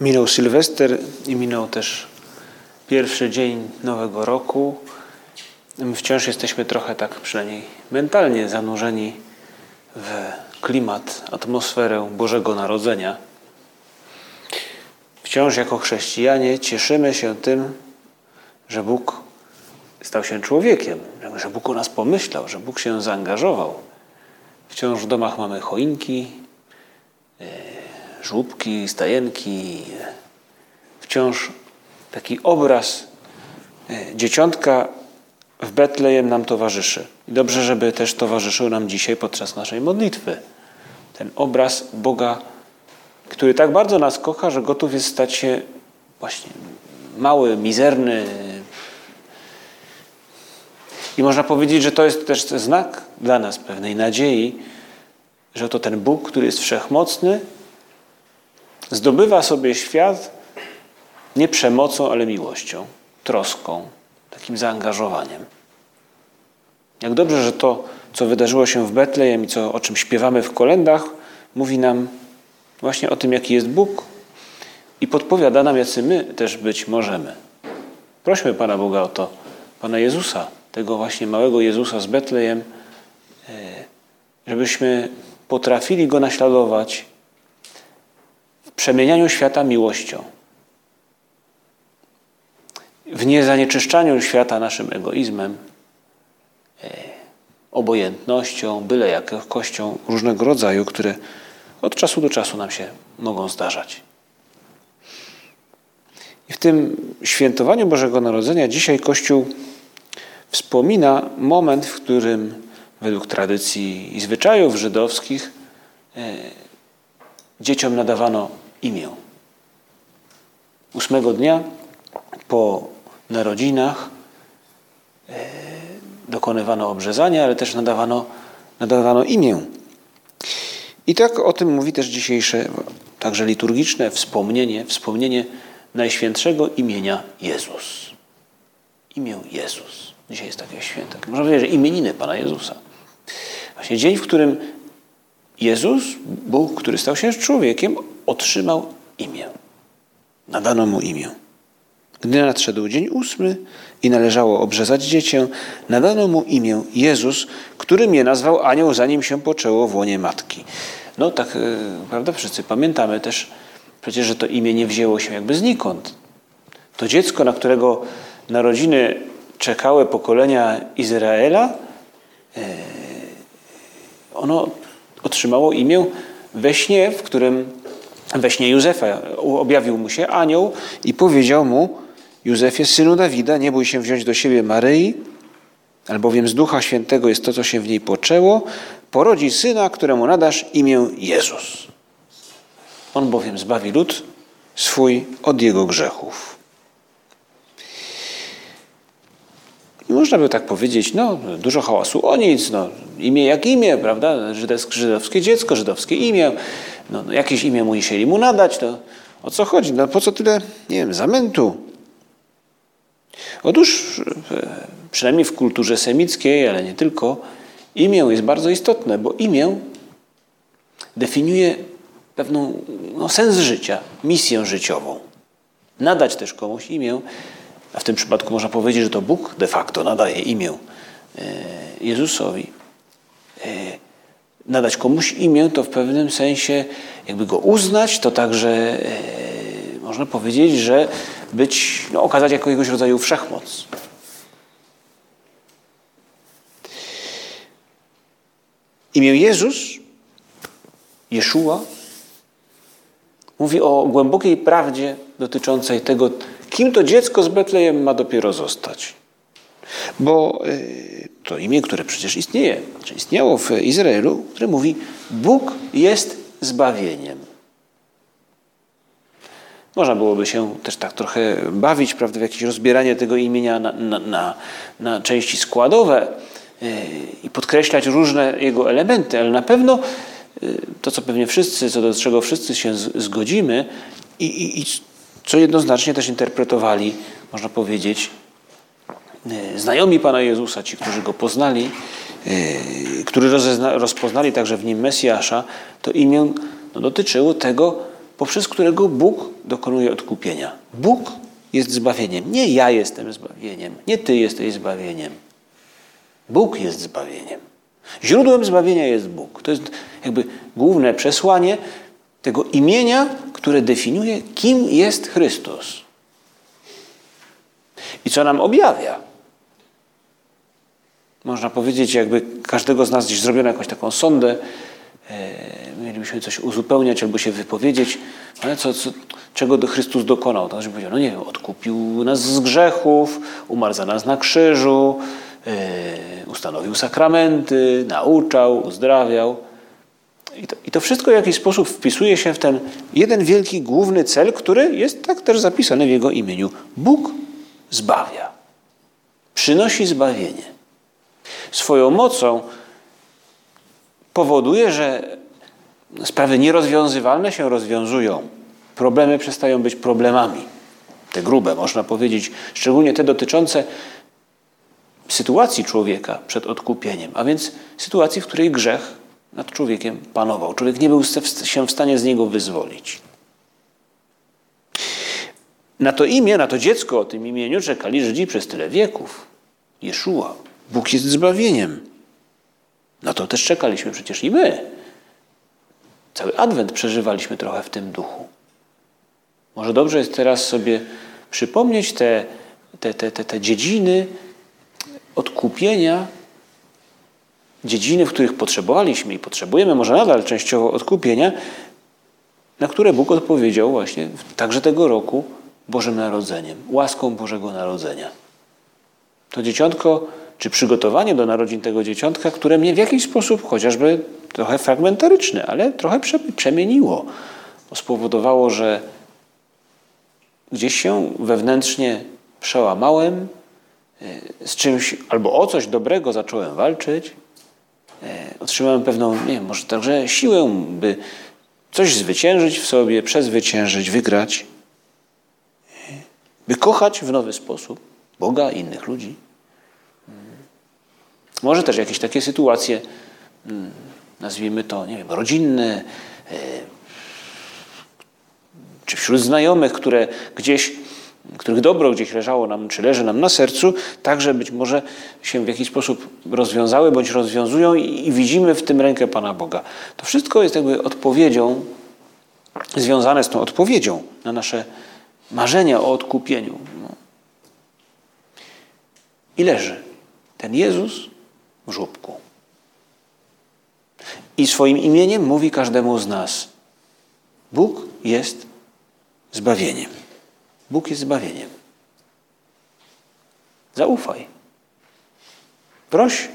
Minął Sylwester i minął też pierwszy dzień Nowego Roku. My wciąż jesteśmy trochę tak przynajmniej mentalnie zanurzeni w klimat, atmosferę Bożego Narodzenia. Wciąż jako chrześcijanie cieszymy się tym, że Bóg stał się człowiekiem, że Bóg o nas pomyślał, że Bóg się zaangażował. Wciąż w domach mamy choinki, żłóbki, stajenki. Wciąż taki obraz dzieciątka w Betlejem nam towarzyszy. I dobrze, żeby też towarzyszył nam dzisiaj podczas naszej modlitwy. Ten obraz Boga, który tak bardzo nas kocha, że gotów jest stać się właśnie mały, mizerny. I można powiedzieć, że to jest też znak dla nas pewnej nadziei, że to ten Bóg, który jest wszechmocny, zdobywa sobie świat nie przemocą, ale miłością, troską, takim zaangażowaniem. Jak dobrze, że to, co wydarzyło się w Betlejem i co, o czym śpiewamy w kolendach, mówi nam właśnie o tym, jaki jest Bóg i podpowiada nam, jacy my też być możemy. Prośmy Pana Boga o to, Pana Jezusa, tego właśnie małego Jezusa z Betlejem, żebyśmy potrafili Go naśladować przemienianiu świata miłością, w niezanieczyszczaniu świata naszym egoizmem, obojętnością, byle jakością różnego rodzaju, które od czasu do czasu nam się mogą zdarzać. I w tym świętowaniu Bożego Narodzenia dzisiaj Kościół wspomina moment, w którym według tradycji i zwyczajów żydowskich dzieciom nadawano imię. Ósmego dnia po narodzinach dokonywano obrzezania, ale też nadawano, nadawano imię. I tak o tym mówi też dzisiejsze, także liturgiczne wspomnienie, wspomnienie Najświętszego imienia Jezus. Imię Jezus. Dzisiaj jest takie święte. Można powiedzieć, że imieniny Pana Jezusa. Właśnie dzień, w którym Jezus, Bóg, który stał się człowiekiem, otrzymał imię. Nadano mu imię. Gdy nadszedł dzień ósmy i należało obrzezać dziecię, nadano mu imię Jezus, którym je nazwał anioł, zanim się poczęło w łonie matki. No tak, prawda, wszyscy pamiętamy też przecież, że to imię nie wzięło się jakby znikąd. To dziecko, na którego narodziny czekały pokolenia Izraela, ono otrzymało imię we śnie, w którym we śnie Józefa objawił mu się anioł i powiedział mu, Józefie, synu Dawida, nie bój się wziąć do siebie Maryi, albowiem z Ducha Świętego jest to, co się w niej poczęło, porodzi syna, któremu nadasz imię Jezus. On bowiem zbawi lud swój od jego grzechów. I można by tak powiedzieć, no dużo hałasu o nic, no, imię jak imię, prawda, żydowskie dziecko, żydowskie imię, no, no, jakieś imię musieli mu nadać, to o co chodzi, no po co tyle, nie wiem, zamętu? Otóż, przynajmniej w kulturze semickiej, ale nie tylko, imię jest bardzo istotne, bo imię definiuje pewną no, sens życia, misję życiową. Nadać też komuś imię, a w tym przypadku można powiedzieć, że to Bóg de facto nadaje imię Jezusowi. Nadać komuś imię to w pewnym sensie jakby go uznać, to także można powiedzieć, że być, no, okazać jakiegoś rodzaju wszechmoc. Imię Jezus, Jeszua, mówi o głębokiej prawdzie dotyczącej tego, kim to dziecko z Betlejem ma dopiero zostać. Bo to imię, które przecież istnieje, czy istniało w Izraelu, które mówi: Bóg jest zbawieniem. Można byłoby się też tak trochę bawić, prawda, w jakieś rozbieranie tego imienia na, na, na, na części składowe yy, i podkreślać różne jego elementy, ale na pewno yy, to, co pewnie wszyscy, co do czego wszyscy się zgodzimy i, i, i co jednoznacznie też interpretowali, można powiedzieć, yy, znajomi Pana Jezusa, ci, którzy Go poznali, którzy rozpoznali także w Nim Mesjasza, to imię no, dotyczyło tego, poprzez którego Bóg dokonuje odkupienia. Bóg jest zbawieniem. Nie ja jestem zbawieniem, nie ty jesteś zbawieniem. Bóg jest zbawieniem. Źródłem zbawienia jest Bóg. To jest jakby główne przesłanie tego imienia, które definiuje, kim jest Chrystus. I co nam objawia. Można powiedzieć, jakby każdego z nas gdzieś zrobiono jakąś taką sondę, E, mielibyśmy coś uzupełniać albo się wypowiedzieć, ale co, co, czego Chrystus dokonał? To znaczy powiedział, no nie wiem, odkupił nas z grzechów, umarł za nas na krzyżu, yy, ustanowił sakramenty, nauczał, uzdrawiał. I to, I to wszystko w jakiś sposób wpisuje się w ten jeden wielki, główny cel, który jest tak też zapisany w Jego imieniu. Bóg zbawia. Przynosi zbawienie. Swoją mocą powoduje, że sprawy nierozwiązywalne się rozwiązują. Problemy przestają być problemami. Te grube, można powiedzieć, szczególnie te dotyczące sytuacji człowieka przed odkupieniem, a więc sytuacji, w której grzech nad człowiekiem panował. Człowiek nie był się w stanie z niego wyzwolić. Na to imię, na to dziecko o tym imieniu czekali Żydzi przez tyle wieków. Jeszua. Bóg jest zbawieniem. No to też czekaliśmy przecież i my. Cały adwent przeżywaliśmy trochę w tym duchu. Może dobrze jest teraz sobie przypomnieć te, te, te, te, te dziedziny odkupienia, dziedziny, w których potrzebowaliśmy i potrzebujemy może nadal częściowo odkupienia, na które Bóg odpowiedział właśnie także tego roku Bożym Narodzeniem, łaską Bożego Narodzenia. To dzieciątko czy przygotowanie do narodzin tego dzieciątka, które mnie w jakiś sposób, chociażby trochę fragmentaryczny, ale trochę przemieniło. Spowodowało, że gdzieś się wewnętrznie przełamałem, e, z czymś albo o coś dobrego zacząłem walczyć, otrzymałem pewną, nie wiem, może także siłę, by coś zwyciężyć w sobie, przezwyciężyć, wygrać, e, by kochać w nowy sposób Boga i innych ludzi. Może też jakieś takie sytuacje, mm, nazwijmy to, nie wiem, rodzinne, e, czy wśród znajomych, które gdzieś, których dobro gdzieś leżało nam, czy leży nam na sercu, także być może się w jakiś sposób rozwiązały, bądź rozwiązują i, widzimy w tym rękę Pana Boga. To wszystko jest jakby odpowiedzią, związane z tą odpowiedzią na nasze marzenia o odkupieniu. No. I leży ten Jezus w żłobku. I swoim imieniem mówi każdemu z nas: Bóg jest zbawieniem. Bóg jest zbawieniem. Zaufaj. Proś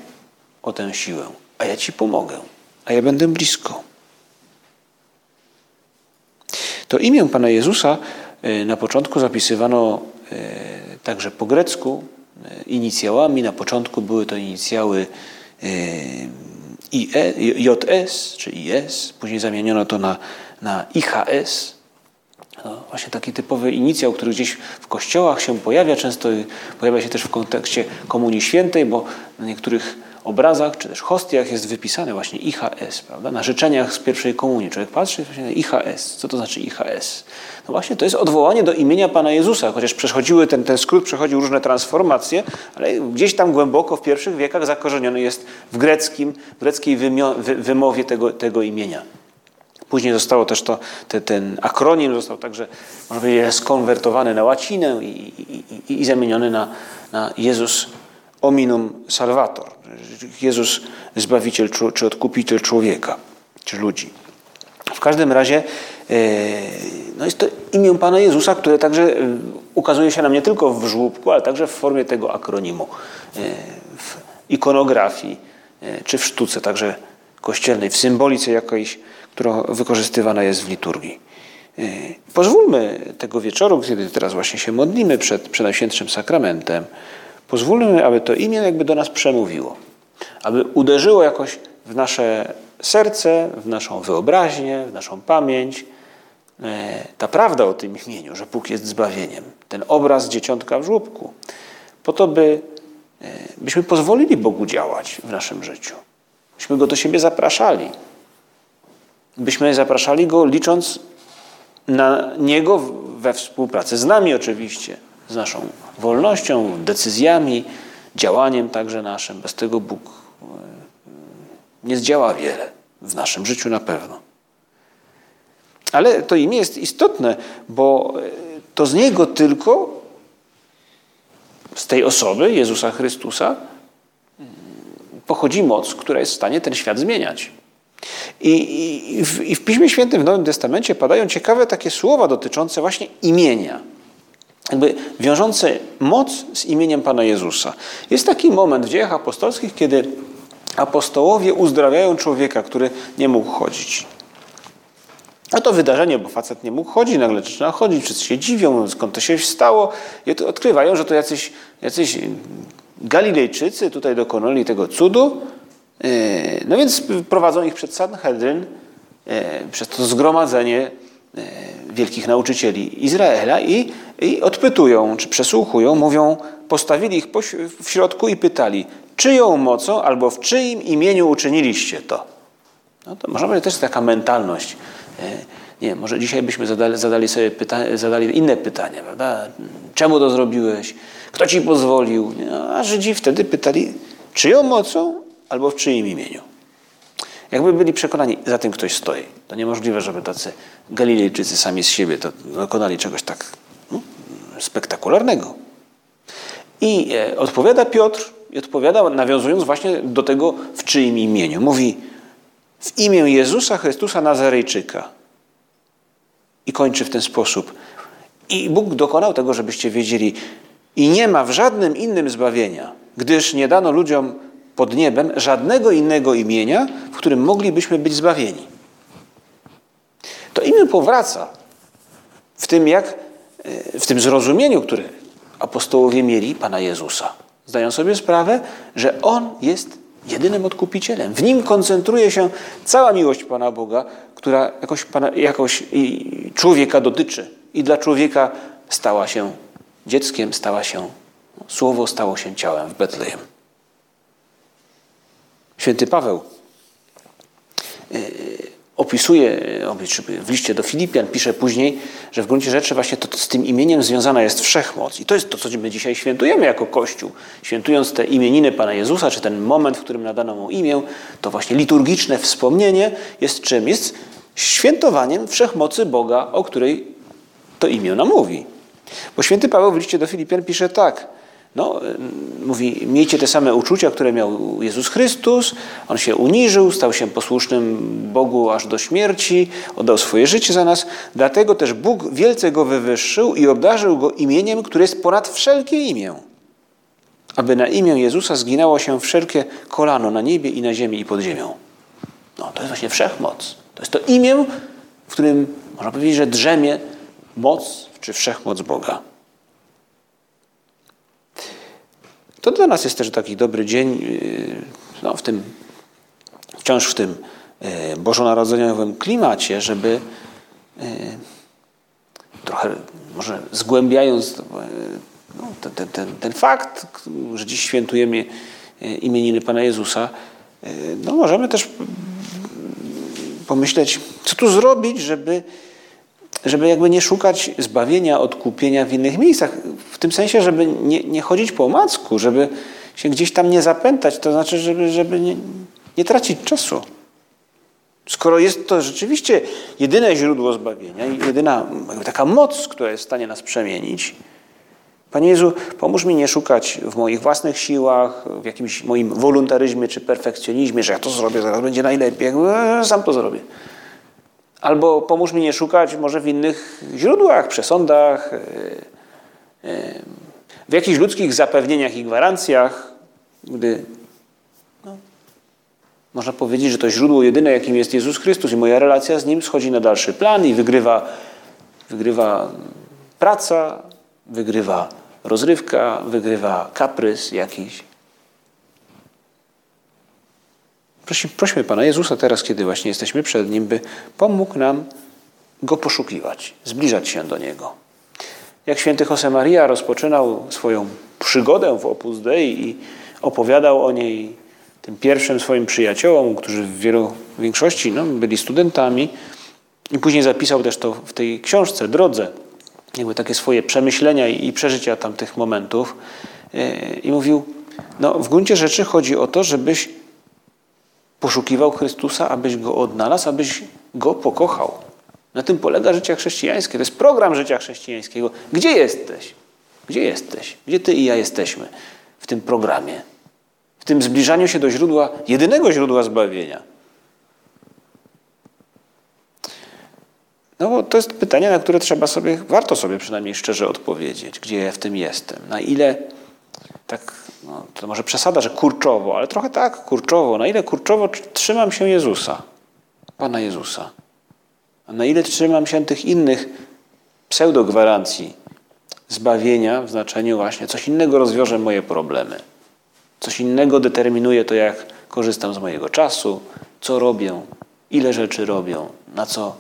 o tę siłę, a ja ci pomogę, a ja będę blisko. To imię Pana Jezusa y, na początku zapisywano y, także po grecku, inicjałami. Na początku były to inicjały e, IE, JS czy IS, później zamieniono to na, na IHS. No, właśnie taki typowy inicjał, który gdzieś w kościołach się pojawia, często pojawia się też w kontekście Komunii Świętej, bo na niektórych obrazach czy też hostiach jest wypisane właśnie IHS, prawda? Na życzeniach z pierwszej komunii. Człowiek patrzy właśnie na IHS. Co to znaczy IHS? No właśnie to jest odwołanie do imienia Pana Jezusa, chociaż przechodziły, ten, ten skrót przechodził różne transformacje, ale gdzieś tam głęboko w pierwszych wiekach zakorzeniony jest w greckim, w greckiej wymowie tego, tego imienia. Później zostało też to, te, ten akronim został także, można powiedzieć, skonwertowany na łacinę i, i, i, i zamieniony na, na Jezus Ominum Salvator. Jezus Zbawiciel czy Odkupiciel człowieka, czy ludzi. W każdym razie e, no jest to imię Pana Jezusa, które także e, ukazuje się nam nie tylko w żłóbku, ale także w formie tego akronimu, e, w ikonografii, czy w sztuce także kościelnej, w symbolice jakiejś, która wykorzystywana jest w liturgii. Pozwólmy tego wieczoru, kiedy teraz właśnie się modlimy przed, przed Najświętszym Sakramentem, pozwólmy, aby to imię jakby do nas przemówiło, aby uderzyło jakoś w nasze serce, w naszą wyobraźnię, w naszą pamięć, e, ta prawda o tym imieniu, że Bóg jest zbawieniem, ten obraz dzieciątka w żłobku, po to, by, e, byśmy pozwolili Bogu działać w naszym życiu, byśmy Go do siebie zapraszali, byśmy zapraszali Go licząc na Niego we współpracy z nami oczywiście, z naszą wolnością, decyzjami, działaniem także naszym. Bez tego Bóg e, nie zdziała wiele w naszym życiu na pewno. Ale to imię jest istotne, bo e, to z Niego tylko, z tej osoby, Jezusa Chrystusa, pochodzi moc, która jest w stanie ten świat zmieniać. I, i, w, I, w, Piśmie Świętym w Nowym Testamencie padają ciekawe takie słowa dotyczące właśnie imienia. Jakby wiążące moc z imieniem Pana Jezusa. Jest taki moment w dziejach apostolskich, kiedy apostołowie uzdrawiają człowieka, który nie mógł chodzić. A to wydarzenie, bo facet nie mógł chodzić, nagle zaczyna chodzić, wszyscy się dziwią, skąd to się stało i odkrywają, że to jacyś, jacyś Galilejczycy tutaj dokonali tego cudu. E, no więc prowadzą ich przed Sanhedryn, e, przez to zgromadzenie e, wielkich nauczycieli Izraela i, i odpytują, czy przesłuchują, mówią, postawili ich w środku i pytali, czyją mocą albo w czyim imieniu uczyniliście to? No to może być też taka mentalność. Nie, może dzisiaj byśmy zadali, zadali sobie pytanie, zadali inne pytania, prawda? Czemu to zrobiłeś? Kto ci pozwolił? No, a Żydzi wtedy pytali, czyją mocą albo w czyim imieniu? Jakby byli przekonani, za tym ktoś stoi. To niemożliwe, żeby tacy Galilejczycy sami z siebie to dokonali czegoś tak no, spektakularnego. I e, odpowiada Piotr, i odpowiada, nawiązując właśnie do tego, w czyim imieniu. Mówi, w imię Jezusa Chrystusa Nazarejczyka. I kończy w ten sposób. I Bóg dokonał tego, żebyście wiedzieli, i nie ma w żadnym innym zbawienia, gdyż nie dano ludziom pod niebem żadnego innego imienia, w którym moglibyśmy być zbawieni. To imię powraca w tym, jak, w tym zrozumieniu, które apostołowie mieli Pana Jezusa. Zdają sobie sprawę, że On jest jedynym odkupicielem. W Nim koncentruje się cała miłość Pana Boga, która jakoś, Pana, jakoś człowieka dotyczy i dla człowieka stała się dzieckiem, stała się, słowo stało się ciałem w Betlejem. Święty Paweł e, opisuje w liście do Filipian, pisze później, że w gruncie rzeczy właśnie to, z tym imieniem związana jest wszechmoc. I to jest to, co my dzisiaj świętujemy jako Kościół. Świętując te imieniny Pana Jezusa, czy ten moment, w którym nadano mu imię, to właśnie liturgiczne wspomnienie jest czym? Jest świętowaniem wszechmocy Boga, o której to imię nam mówi. Bo święty Paweł w liście do Filipian pisze tak – no, mówi, miejcie te same uczucia, które miał Jezus Chrystus. On się uniżył, stał się posłusznym Bogu aż do śmierci, oddał swoje życie za nas. Dlatego też Bóg wielce go wywyższył i obdarzył go imieniem, które jest ponad wszelkie imię. Aby na imię Jezusa zginało się wszelkie kolano na niebie i na ziemi i pod ziemią. No, to jest właśnie wszechmoc. To jest to imię, w którym można powiedzieć, że drzemie moc czy wszechmoc Boga. To dla nas jest też taki dobry dzień yy, no, w tym, wciąż w tym yy, bożonarodzeniowym klimacie, żeby yy, trochę może zgłębiając no, ten, ten, ten, fakt, że dziś świętujemy imieniny Pana Jezusa, no możemy też pomyśleć, co tu zrobić, żeby żeby jakby nie szukać zbawienia, odkupienia w innych miejscach. W tym sensie, żeby nie, nie chodzić po omacku, żeby się gdzieś tam nie zapętać, to znaczy, żeby, żeby nie, nie tracić czasu. Skoro jest to rzeczywiście jedyne źródło zbawienia i jedyna taka moc, która jest w stanie nas przemienić, Panie Jezu, pomóż mi nie szukać w moich własnych siłach, w jakimś moim wolontaryzmie czy perfekcjonizmie, że ja to zrobię, zaraz będzie najlepiej, e, sam to zrobię. Albo pomóż mi nie szukać może w innych źródłach, przesądach, e, e, w jakichś ludzkich zapewnieniach i gwarancjach, gdy no, można powiedzieć, że to źródło jedyne, jakim jest Jezus Chrystus i moja relacja z Nim schodzi na dalszy plan i wygrywa Wygrywa praca, wygrywa rozrywka, wygrywa kaprys jakiś. Prośmy Pana Jezusa teraz, kiedy właśnie jesteśmy przed Nim, by pomógł nam Go poszukiwać, zbliżać się do Niego. Jak święty Josemaria rozpoczynał swoją przygodę w Opus Dei i opowiadał o niej tym pierwszym swoim przyjaciołom, którzy w wielu większości no, byli studentami i później zapisał też to w tej książce, Drodze, jakby takie swoje przemyślenia i przeżycia tamtych momentów e, i mówił, no w gruncie rzeczy chodzi o to, żebyś poszukiwał Chrystusa, abyś Go odnalazł, abyś Go pokochał. Na tym polega życie chrześcijańskie. To jest program życia chrześcijańskiego. Gdzie jesteś? Gdzie jesteś? Gdzie ty i ja jesteśmy w tym programie? W tym zbliżaniu się do źródła, jedynego źródła zbawienia. No bo to jest pytanie, na które trzeba sobie, warto sobie przynajmniej szczerze odpowiedzieć, gdzie ja w tym jestem. Na ile tak, no, to może przesada, że kurczowo, ale trochę tak, kurczowo. Na ile kurczowo trzymam się Jezusa, Pana Jezusa. A na ile trzymam się tych innych pseudogwarancji zbawienia w znaczeniu właśnie coś innego rozwiąże moje problemy. Coś innego determinuje to, jak korzystam z mojego czasu, co robię, ile rzeczy robię, na co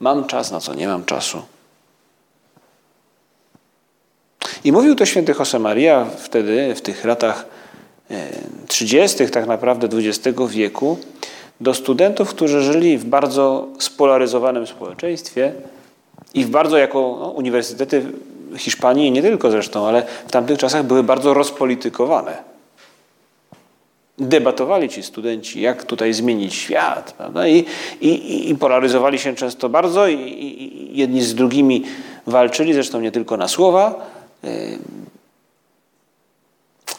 mam czas, na co nie mam czasu. I mówił to święty Josemaria wtedy, w tych latach 30. E, tak naprawdę XX wieku, do studentów, którzy żyli w bardzo spolaryzowanym społeczeństwie i w bardzo jako no, uniwersytety Hiszpanii, nie tylko zresztą, ale w tamtych czasach były bardzo rozpolitykowane. Debatowali ci studenci, jak tutaj zmienić świat, prawda? I, i, i polaryzowali się często bardzo, i, i jedni z drugimi walczyli, zresztą nie tylko na słowa.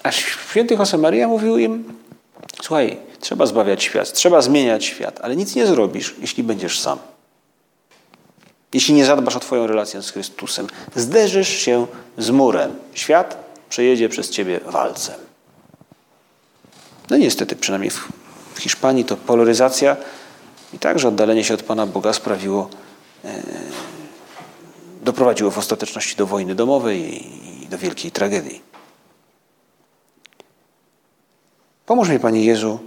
A święty Josemaria mówił im, słuchaj, trzeba zbawiać świat, trzeba zmieniać świat, ale nic nie zrobisz, jeśli będziesz sam. Jeśli nie zadbasz o Twoją relację z Chrystusem, zderzysz się z murem. Świat przejedzie przez Ciebie walcem. No niestety, przynajmniej w Hiszpanii to polaryzacja i także oddalenie się od Pana Boga sprawiło, e, doprowadziło w ostateczności do wojny domowej i do wielkiej tragedii. Pomóż mi, Panie Jezu,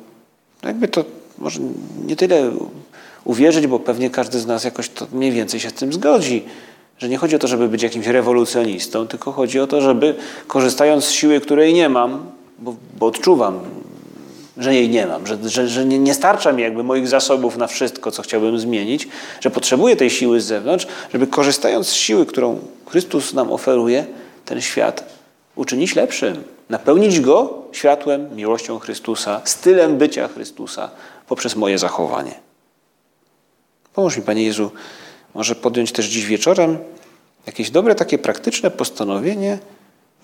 jakby to może nie tyle uwierzyć, bo pewnie każdy z nas jakoś to mniej więcej się z tym zgodzi, że nie chodzi o to, żeby być jakimś rewolucjonistą, tylko chodzi o to, żeby korzystając z siły, której nie mam, bo, bo odczuwam, że jej nie mam, że, że, że nie, nie starcza mi jakby moich zasobów na wszystko, co chciałbym zmienić, że potrzebuję tej siły z zewnątrz, żeby korzystając z siły, którą Chrystus nam oferuje, ten świat uczynić lepszym, napełnić go światłem, miłością Chrystusa, stylem bycia Chrystusa poprzez moje zachowanie. Pomóż mi, Panie Jezu, może podjąć też dziś wieczorem jakieś dobre, takie praktyczne postanowienie,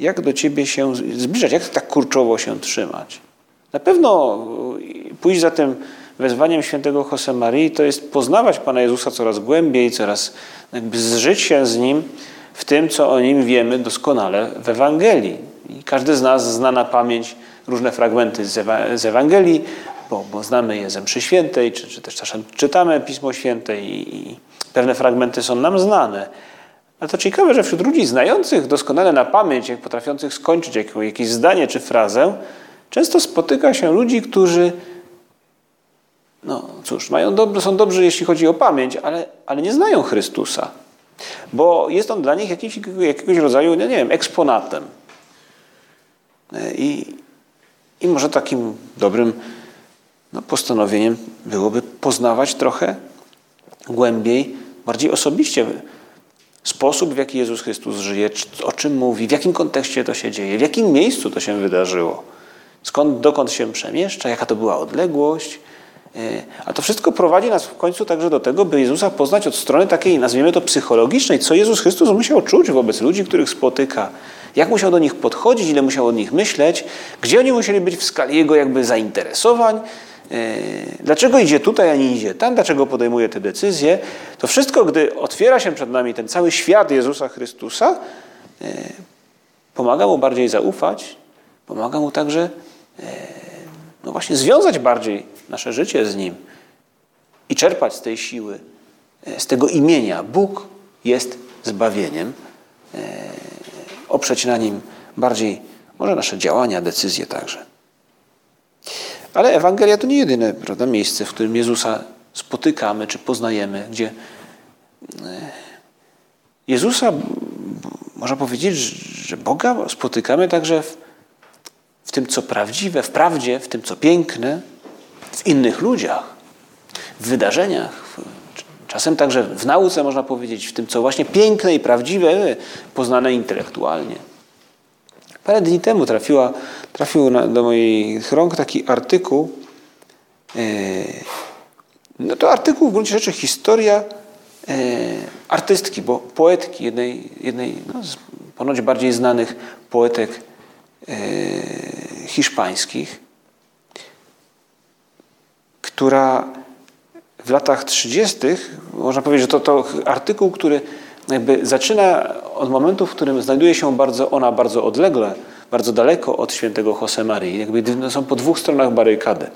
jak do Ciebie się zbliżać, jak tak kurczowo się trzymać. Na pewno pójść za tym wezwaniem świętego Josemarii to jest poznawać Pana Jezusa coraz głębiej, coraz jakby zżyć się z Nim w tym, co o Nim wiemy doskonale w Ewangelii. I każdy z nas zna na pamięć różne fragmenty z Ewangelii, bo, bo znamy je ze mszy świętej, czy, czy też czasem czytamy Pismo Święte i, i pewne fragmenty są nam znane. Ale to ciekawe, że wśród ludzi znających doskonale na pamięć, jak potrafiących skończyć jakieś zdanie czy frazę, często spotyka się ludzi, którzy no cóż, mają są dobrzy, jeśli chodzi o pamięć, ale, ale nie znają Chrystusa. Bo jest on dla nich jakiś, jakiegoś rodzaju, no nie wiem, eksponatem. I, i może takim dobrym no, postanowieniem byłoby poznawać trochę głębiej, bardziej osobiście sposób, w jaki Jezus Chrystus żyje, o czym mówi, w jakim kontekście to się dzieje, w jakim miejscu to się wydarzyło, skąd, dokąd się przemieszcza, jaka to była odległość. E, a to wszystko prowadzi nas w końcu także do tego, by Jezusa poznać od strony takiej, nazwijmy to psychologicznej, co Jezus Chrystus musiał czuć wobec ludzi, których spotyka, jak musiał do nich podchodzić, ile musiał od nich myśleć, gdzie oni musieli być w skali jego jakby zainteresowań, e, dlaczego idzie tutaj, a nie idzie tam, dlaczego podejmuje te decyzje. To wszystko, gdy otwiera się przed nami ten cały świat Jezusa Chrystusa, e, pomaga mu bardziej zaufać, pomaga mu także no właśnie związać bardziej nasze życie z Nim i czerpać z tej siły, z tego imienia. Bóg jest zbawieniem, oprzeć na nim bardziej może nasze działania, decyzje także. Ale Ewangelia to nie jedyne prawda, miejsce, w którym Jezusa spotykamy czy poznajemy, gdzie Jezusa, można powiedzieć, że Boga spotykamy także w, w tym, co prawdziwe, w prawdzie, w tym, co piękne, w innych ludziach, w wydarzeniach, czasem także w nauce, można powiedzieć, w tym, co właśnie piękne i prawdziwe, poznane intelektualnie. Parę dni temu trafiła, trafił na, do moich rąk taki artykuł. E, no to artykuł w gruncie rzeczy historia e, artystki, bo poetki, jednej, jednej no, z ponoć bardziej znanych poetek e, hiszpańskich, która w latach 30. można powiedzieć, że to, to artykuł, który jakby zaczyna od momentu, w którym znajduje się bardzo, ona bardzo odlegle, bardzo daleko od świętego Josemaryi. Jakby są po dwóch stronach barykady.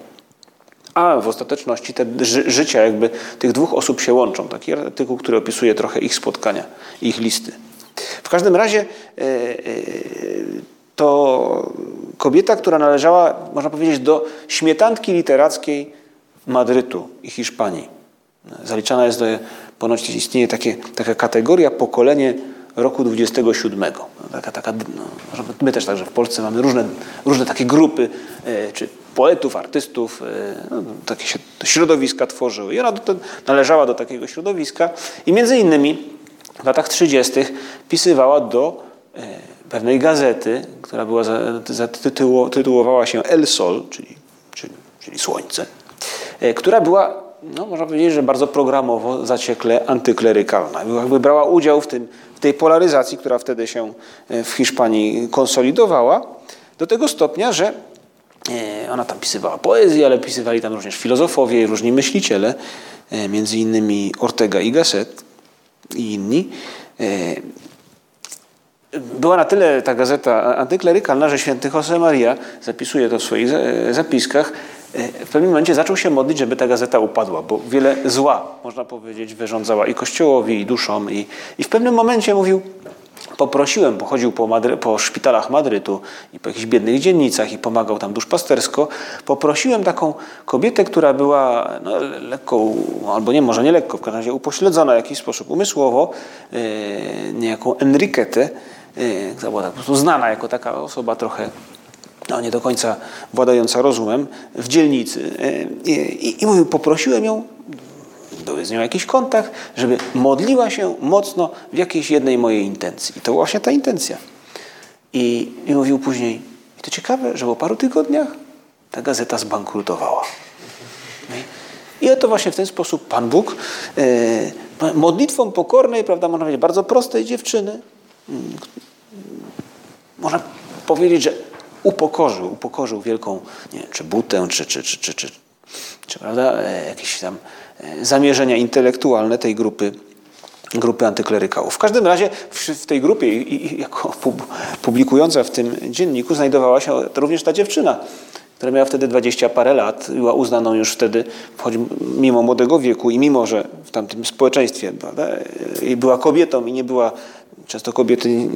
A w ostateczności te ży życia jakby tych dwóch osób się łączą. Taki artykuł, który opisuje trochę ich spotkania, ich listy. W każdym razie e, e, to kobieta, która należała, można powiedzieć, do śmietanki literackiej Madrytu i Hiszpanii. Zaliczana jest do, ponoć istnieje takie, taka kategoria pokolenie roku 27. Taka, taka, no, my też także w Polsce mamy różne, różne takie grupy, e, czy poetów, artystów, e, no, takie się środowiska tworzyły. I ona do, należała do takiego środowiska i między innymi w latach 30. pisywała do e, pewnej gazety, która była zatytułowała się El Sol, czyli, czyli, czyli Słońce, która była no, można powiedzieć, że bardzo programowo, zaciekle antyklerykalna. Jakby brała udział w, tym, w tej polaryzacji, która wtedy się e, w Hiszpanii konsolidowała, do tego stopnia, że e, ona tam pisywała poezję, ale pisywali tam również filozofowie i różni myśliciele, e, między innymi Ortega y Gasset i inni. Była na tyle ta gazeta antyklerykalna, że święty Josemaria zapisuje to w swoich zapiskach, w pewnym momencie zaczął się modlić, żeby ta gazeta upadła, bo wiele zła, można powiedzieć, wyrządzała i Kościołowi, i duszom. I, i w pewnym momencie mówił, poprosiłem, bo chodził po, Madry, po szpitalach Madrytu i po jakichś biednych dzielnicach i pomagał tam duszpastersko, poprosiłem taką kobietę, która była no, lekko, albo nie, może nie lekko, w każdym razie upośledzona w jakiś sposób umysłowo, yy, niejaką Enriquetę, która była tak po prostu znana jako taka osoba trochę no nie do końca władająca rozumem, w dzielnicy. E, I, i mówił, poprosiłem ją, był z nią jakiś kontakt, żeby modliła się mocno w jakiejś jednej mojej intencji. I to właśnie ta intencja. I, i mówił później, i to ciekawe, że po paru tygodniach ta gazeta zbankrutowała. I oto właśnie w ten sposób Pan Bóg modlitwą pokornej, prawda, można powiedzieć, bardzo prostej dziewczyny, można powiedzieć, że upokorzył, upokorzył wielką, nie wiem, czy butę, czy, czy, czy, czy, czy, czy prawda, e, jakieś tam e, zamierzenia intelektualne tej grupy, grupy antyklerykałów. W każdym razie w tej grupie i jako publikująca w tym dzienniku znajdowała się również ta dziewczyna, która miała wtedy dwadzieścia parę lat, była uznaną już wtedy, choć mimo młodego wieku i mimo, że w tamtym społeczeństwie prawda, e, była kobietą i nie była Często kobiety,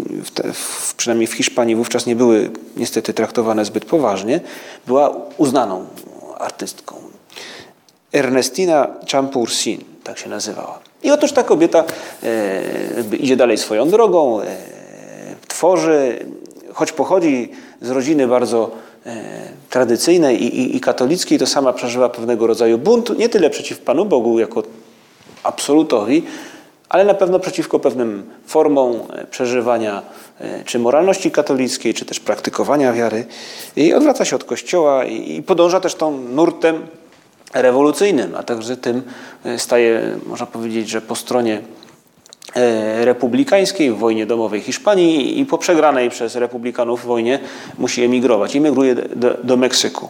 przynajmniej w Hiszpanii wówczas nie były niestety traktowane zbyt poważnie. Była uznaną artystką. Ernestina Champursin, tak się nazywała. I otóż ta kobieta e, idzie dalej swoją drogą, e, tworzy, choć pochodzi z rodziny bardzo e, tradycyjnej i, i, i katolickiej, to sama przeżyła pewnego rodzaju bunt, nie tyle przeciw Panu Bogu jako absolutowi, ale na pewno przeciwko pewnym formom e, przeżywania e, czy moralności katolickiej, czy też praktykowania wiary. I odwraca się od Kościoła i podąża też tą nurtem rewolucyjnym, a także tym e, staje, można powiedzieć, że po stronie republikańskiej w wojnie domowej Hiszpanii i po przegranej przez republikanów wojnie musi emigrować. Emigruje do, do Meksyku.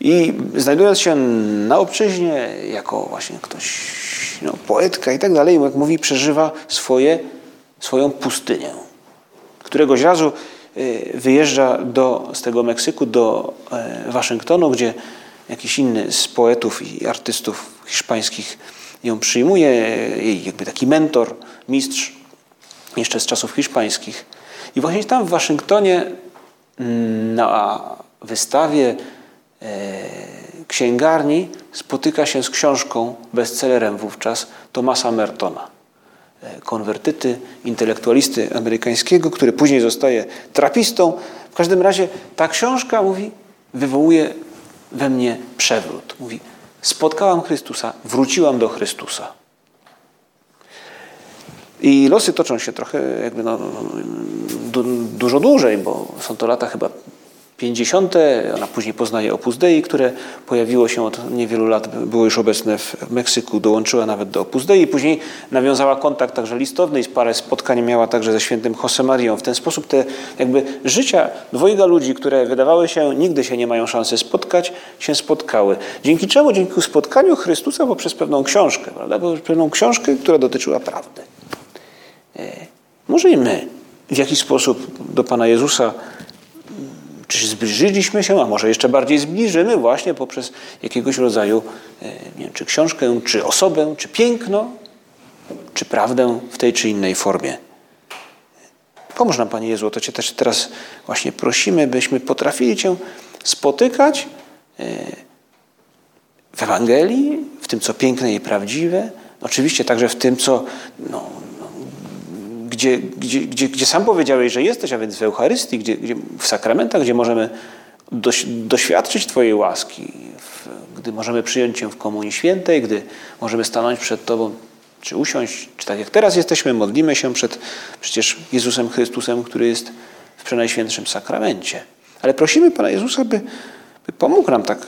I znajdując się na obczyźnie jako właśnie ktoś no, poetka i tak dalej, jak mówi, przeżywa swoje, swoją pustynię. Któregoś razu y, wyjeżdża do, z tego Meksyku do e, Waszyngtonu, gdzie jakiś inny z poetów i artystów hiszpańskich ją przyjmuje, jej jakby taki mentor, mistrz jeszcze z czasów hiszpańskich. I właśnie tam w Waszyngtonie mm, na wystawie księgarni spotyka się z książką, bestsellerem wówczas Thomasa Mertona. E, konwertyty, intelektualisty amerykańskiego, który później zostaje trapistą. W każdym razie ta książka, mówi, wywołuje we mnie przewrót. Mówi, spotkałam Chrystusa, wróciłam do Chrystusa. I losy toczą się trochę jakby no, du, dużo dłużej, bo są to lata chyba 50. Ona później poznaje Opus Dei, które pojawiło się od niewielu lat, było już obecne w Meksyku, dołączyła nawet do Opus Dei. Później nawiązała kontakt także listowny i parę spotkań miała także ze świętym Marią. W ten sposób te jakby życia dwojga ludzi, które wydawały się nigdy się nie mają szansy spotkać, się spotkały. Dzięki czemu? Dzięki spotkaniu Chrystusa poprzez pewną książkę, prawda? Poprzez pewną książkę, która dotyczyła prawdy. E, może i my w jakiś sposób do Pana Jezusa czy zbliżyliśmy się, a może jeszcze bardziej zbliżymy właśnie poprzez jakiegoś rodzaju, e, nie wiem, czy książkę, czy osobę, czy piękno, czy prawdę w tej czy innej formie. Pomóż nam, Panie Jezu, to Cię też teraz właśnie prosimy, byśmy potrafili Cię spotykać e, w Ewangelii, w tym, co piękne i prawdziwe, oczywiście także w tym, co no, gdzie, gdzie, gdzie, gdzie sam powiedziałeś, że jesteś, a więc w Eucharystii, gdzie, gdzie w sakramentach, gdzie możemy doś, doświadczyć Twojej łaski, gdy możemy przyjąć Cię w Komunii Świętej, gdy możemy stanąć przed Tobą, czy usiąść, czy tak jak teraz jesteśmy, modlimy się przed przecież Jezusem Chrystusem, który jest w Przenajświętszym Sakramencie. Ale prosimy Pana Jezusa, by, by pomógł nam tak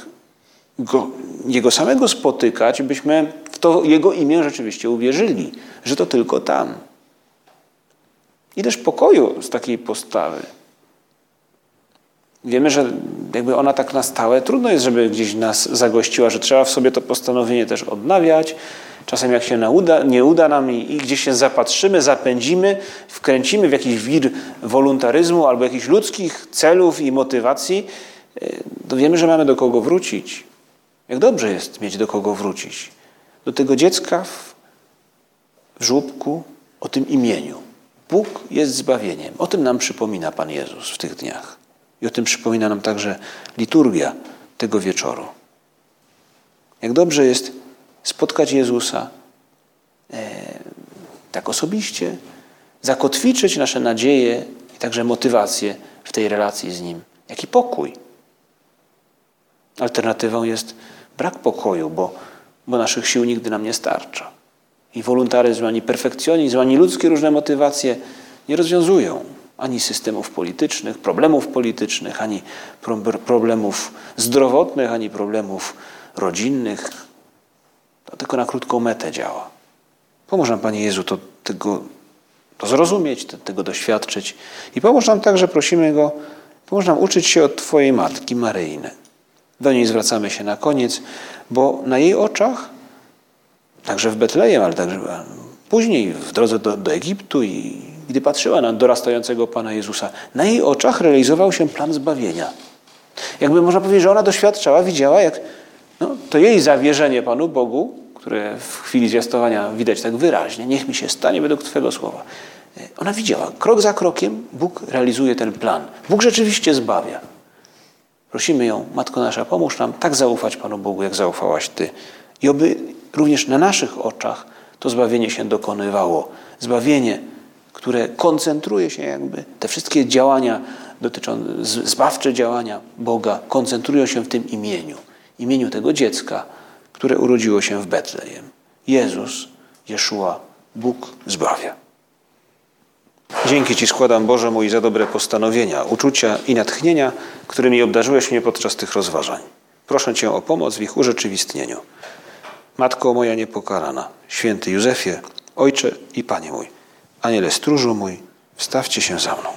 go, Jego samego spotykać, byśmy w to Jego imię rzeczywiście uwierzyli, że to tylko tam. I też pokoju z takiej postawy. Wiemy, że jakby ona tak na stałe, trudno jest, żeby gdzieś nas zagościła, że trzeba w sobie to postanowienie też odnawiać. Czasem jak się nie uda, nie uda nam i, i gdzieś się zapatrzymy, zapędzimy, wkręcimy w jakiś wir wolontaryzmu albo jakichś ludzkich celów i motywacji, e, to wiemy, że mamy do kogo wrócić. Jak dobrze jest mieć do kogo wrócić. Do tego dziecka w, żłóbku o tym imieniu. Bóg jest zbawieniem. O tym nam przypomina Pan Jezus w tych dniach. I o tym przypomina nam także liturgia tego wieczoru. Jak dobrze jest spotkać Jezusa e, tak osobiście, zakotwiczyć nasze nadzieje i także motywacje w tej relacji z Nim. Jaki pokój. Alternatywą jest brak pokoju, bo, bo naszych sił nigdy nam nie starcza. I wolontaryzm, ani perfekcjonizm, ani ludzkie różne motywacje nie rozwiązują ani systemów politycznych, problemów politycznych, ani problemów zdrowotnych, ani problemów rodzinnych. To tylko na krótką metę działa. Pomóż nam, Panie Jezu, to, tego, to zrozumieć, to, tego doświadczyć. I pomóż nam także, prosimy Go, pomóż nam uczyć się od Twojej Matki Maryjny. Do niej zwracamy się na koniec, bo na jej oczach także w Betlejem, ale także później w drodze do, do Egiptu i gdy patrzyła na dorastającego Pana Jezusa, na jej oczach realizował się plan zbawienia. Jakby można powiedzieć, że ona doświadczała, widziała, jak no, to jej zawierzenie Panu Bogu, które w chwili zwiastowania widać tak wyraźnie, niech mi się stanie według Twojego słowa. Ona widziała, krok za krokiem Bóg realizuje ten plan. Bóg rzeczywiście zbawia. Prosimy ją, Matko nasza, pomóż nam tak zaufać Panu Bogu, jak zaufałaś Ty. I oby również na naszych oczach to zbawienie się dokonywało. Zbawienie, które koncentruje się jakby, te wszystkie działania dotyczące, zbawcze działania Boga koncentrują się w tym imieniu. Imieniu tego dziecka, które urodziło się w Betlejem. Jezus, Jeszua, Bóg zbawia. Dzięki Ci składam, Boże mój, za dobre postanowienia, uczucia i natchnienia, którymi obdarzyłeś mnie podczas tych rozważań. Proszę Cię o pomoc w ich urzeczywistnieniu. Matko moja niepokalana, święty Józefie, Ojcze i Panie mój, Aniele stróżu mój, wstawcie się za mną.